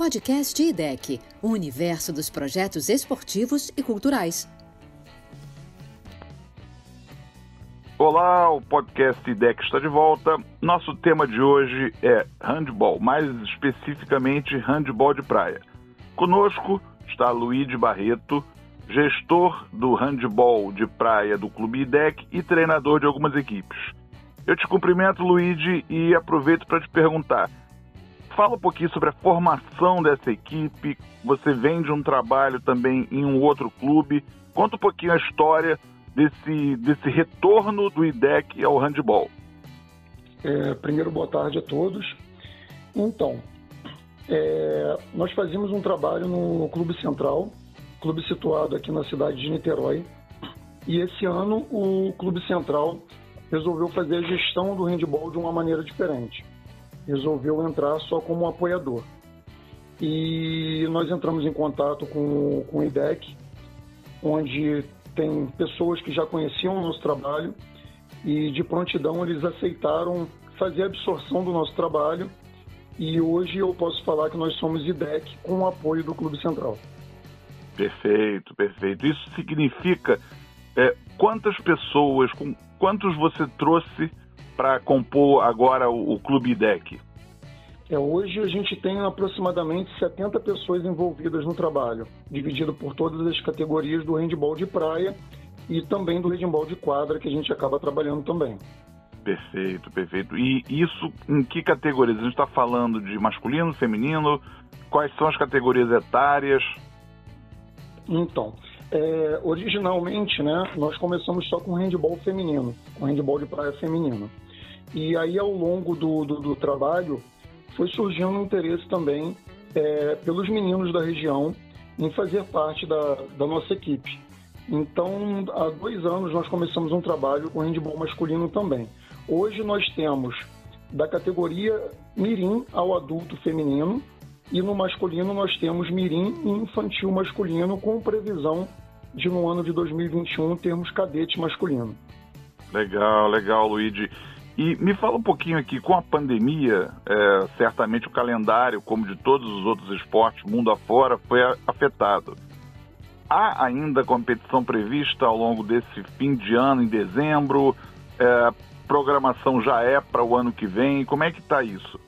Podcast IDEC, o universo dos projetos esportivos e culturais. Olá, o podcast IDEC está de volta. Nosso tema de hoje é handball, mais especificamente handball de praia. Conosco está Luiz Barreto, gestor do handball de praia do Clube IDEC e treinador de algumas equipes. Eu te cumprimento, Luigi, e aproveito para te perguntar. Fala um pouquinho sobre a formação dessa equipe. Você vem de um trabalho também em um outro clube. Conta um pouquinho a história desse, desse retorno do IDEC ao handball. É, primeiro, boa tarde a todos. Então, é, nós fazíamos um trabalho no Clube Central, clube situado aqui na cidade de Niterói. E esse ano o Clube Central resolveu fazer a gestão do handball de uma maneira diferente. Resolveu entrar só como apoiador. E nós entramos em contato com, com o IDEC, onde tem pessoas que já conheciam o nosso trabalho e de prontidão eles aceitaram fazer a absorção do nosso trabalho e hoje eu posso falar que nós somos IDEC com o apoio do Clube Central. Perfeito, perfeito. Isso significa é, quantas pessoas, com quantos você trouxe para compor agora o, o Clube IDEC? É, hoje a gente tem aproximadamente 70 pessoas envolvidas no trabalho, dividido por todas as categorias do handball de praia e também do handball de quadra, que a gente acaba trabalhando também. Perfeito, perfeito. E isso em que categorias? A gente está falando de masculino, feminino? Quais são as categorias etárias? Então, é, originalmente, né, nós começamos só com handball feminino, com handball de praia feminino. E aí, ao longo do, do, do trabalho, foi surgindo um interesse também é, pelos meninos da região em fazer parte da, da nossa equipe. Então, há dois anos, nós começamos um trabalho com handball masculino também. Hoje, nós temos da categoria mirim ao adulto feminino, e no masculino nós temos mirim e infantil masculino, com previsão de no ano de 2021 termos cadete masculino. Legal, legal, Luigi. E me fala um pouquinho aqui, com a pandemia, é, certamente o calendário, como de todos os outros esportes, mundo afora, foi afetado. Há ainda competição prevista ao longo desse fim de ano, em dezembro? É, programação já é para o ano que vem? Como é que está isso?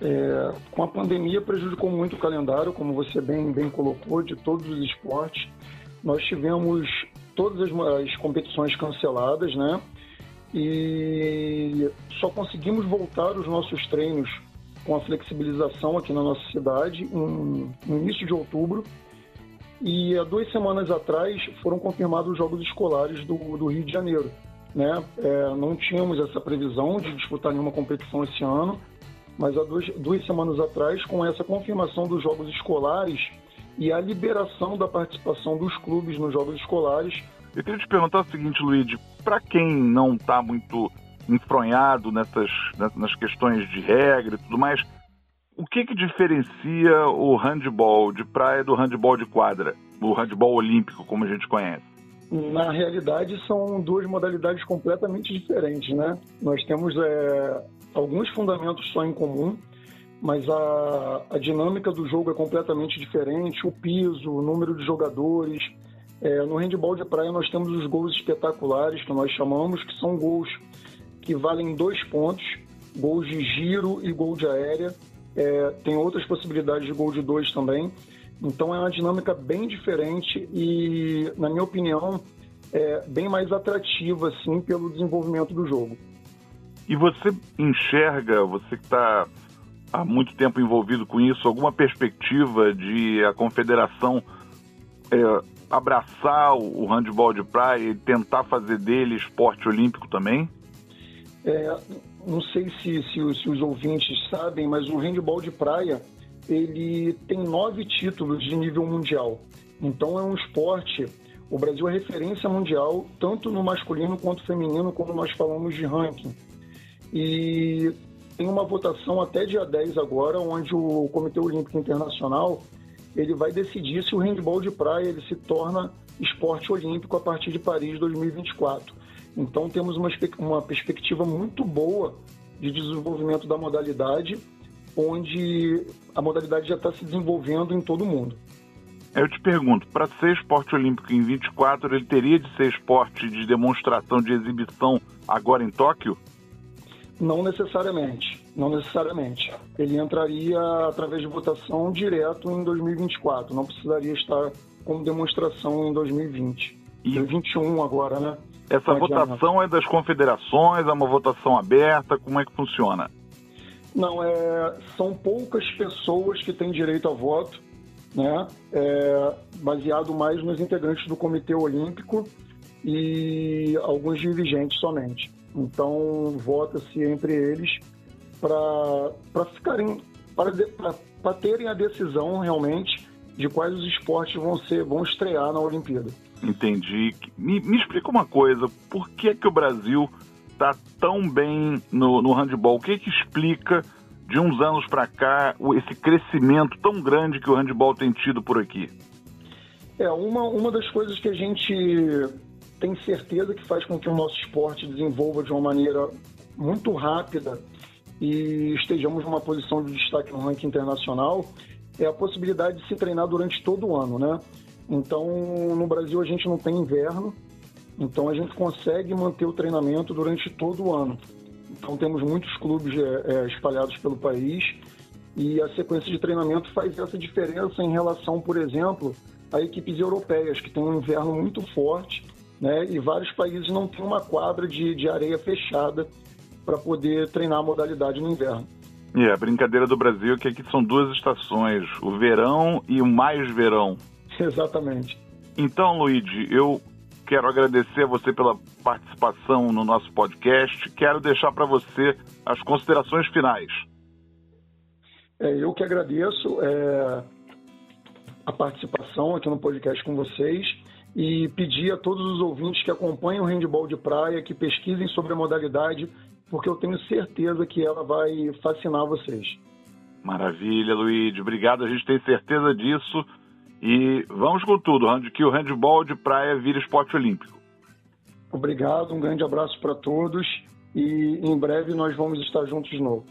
É, com a pandemia prejudicou muito o calendário, como você bem, bem colocou, de todos os esportes. Nós tivemos todas as, as competições canceladas, né? E só conseguimos voltar os nossos treinos com a flexibilização aqui na nossa cidade no início de outubro. E há duas semanas atrás foram confirmados os Jogos Escolares do, do Rio de Janeiro. Né? É, não tínhamos essa previsão de disputar nenhuma competição esse ano, mas há duas, duas semanas atrás, com essa confirmação dos Jogos Escolares e a liberação da participação dos clubes nos Jogos Escolares. Eu queria te perguntar o seguinte, Luiz, para quem não está muito enfronhado nessas, nas questões de regra e tudo mais, o que, que diferencia o handball de praia do handball de quadra, o handball olímpico, como a gente conhece? Na realidade, são duas modalidades completamente diferentes, né? Nós temos é, alguns fundamentos só em comum, mas a, a dinâmica do jogo é completamente diferente, o piso, o número de jogadores. É, no handball de praia nós temos os gols espetaculares, que nós chamamos, que são gols que valem dois pontos, gols de giro e gol de aérea. É, tem outras possibilidades de gol de dois também. Então é uma dinâmica bem diferente e, na minha opinião, é bem mais atrativa assim, pelo desenvolvimento do jogo. E você enxerga, você que está há muito tempo envolvido com isso, alguma perspectiva de a confederação é, abraçar o handball de praia e tentar fazer dele esporte olímpico também? É, não sei se, se, se, os ouvintes sabem, mas o handball de praia ele tem nove títulos de nível mundial. Então é um esporte. O Brasil é referência mundial tanto no masculino quanto feminino quando nós falamos de ranking. E tem uma votação até dia 10 agora, onde o Comitê Olímpico Internacional ele vai decidir se o handball de praia ele se torna esporte olímpico a partir de Paris 2024. Então temos uma, uma perspectiva muito boa de desenvolvimento da modalidade onde a modalidade já está se desenvolvendo em todo o mundo. Eu te pergunto, para ser esporte olímpico em 24, ele teria de ser esporte de demonstração, de exibição agora em Tóquio? Não necessariamente, não necessariamente. Ele entraria através de votação direto em 2024, não precisaria estar como demonstração em 2020. E 2021 agora, né? Essa votação é das confederações, é uma votação aberta, como é que funciona? Não, é, são poucas pessoas que têm direito a voto, né? É, baseado mais nos integrantes do Comitê Olímpico e alguns dirigentes somente. Então, vota-se entre eles para ficarem, para terem a decisão realmente de quais os esportes vão ser, vão estrear na Olimpíada. Entendi. Me, me explica uma coisa, por que que o Brasil está tão bem no, no handball? O que que explica de uns anos para cá esse crescimento tão grande que o handball tem tido por aqui? É, uma, uma das coisas que a gente tem certeza que faz com que o nosso esporte desenvolva de uma maneira muito rápida e estejamos numa posição de destaque no ranking internacional é a possibilidade de se treinar durante todo o ano, né? Então, no Brasil a gente não tem inverno, então a gente consegue manter o treinamento durante todo o ano. Então temos muitos clubes é, é, espalhados pelo país e a sequência de treinamento faz essa diferença em relação, por exemplo, a equipes europeias que têm um inverno muito forte, né? E vários países não têm uma quadra de, de areia fechada para poder treinar a modalidade no inverno. É, yeah, a brincadeira do Brasil é que aqui são duas estações, o verão e o mais verão. Exatamente. Então, Luigi, eu quero agradecer a você pela participação no nosso podcast. Quero deixar para você as considerações finais. É, eu que agradeço é, a participação aqui no podcast com vocês e pedir a todos os ouvintes que acompanham o handball de praia que pesquisem sobre a modalidade, porque eu tenho certeza que ela vai fascinar vocês. Maravilha, Luiz. Obrigado, a gente tem certeza disso. E vamos com tudo, que o handball de praia vira esporte olímpico. Obrigado, um grande abraço para todos e em breve nós vamos estar juntos de novo.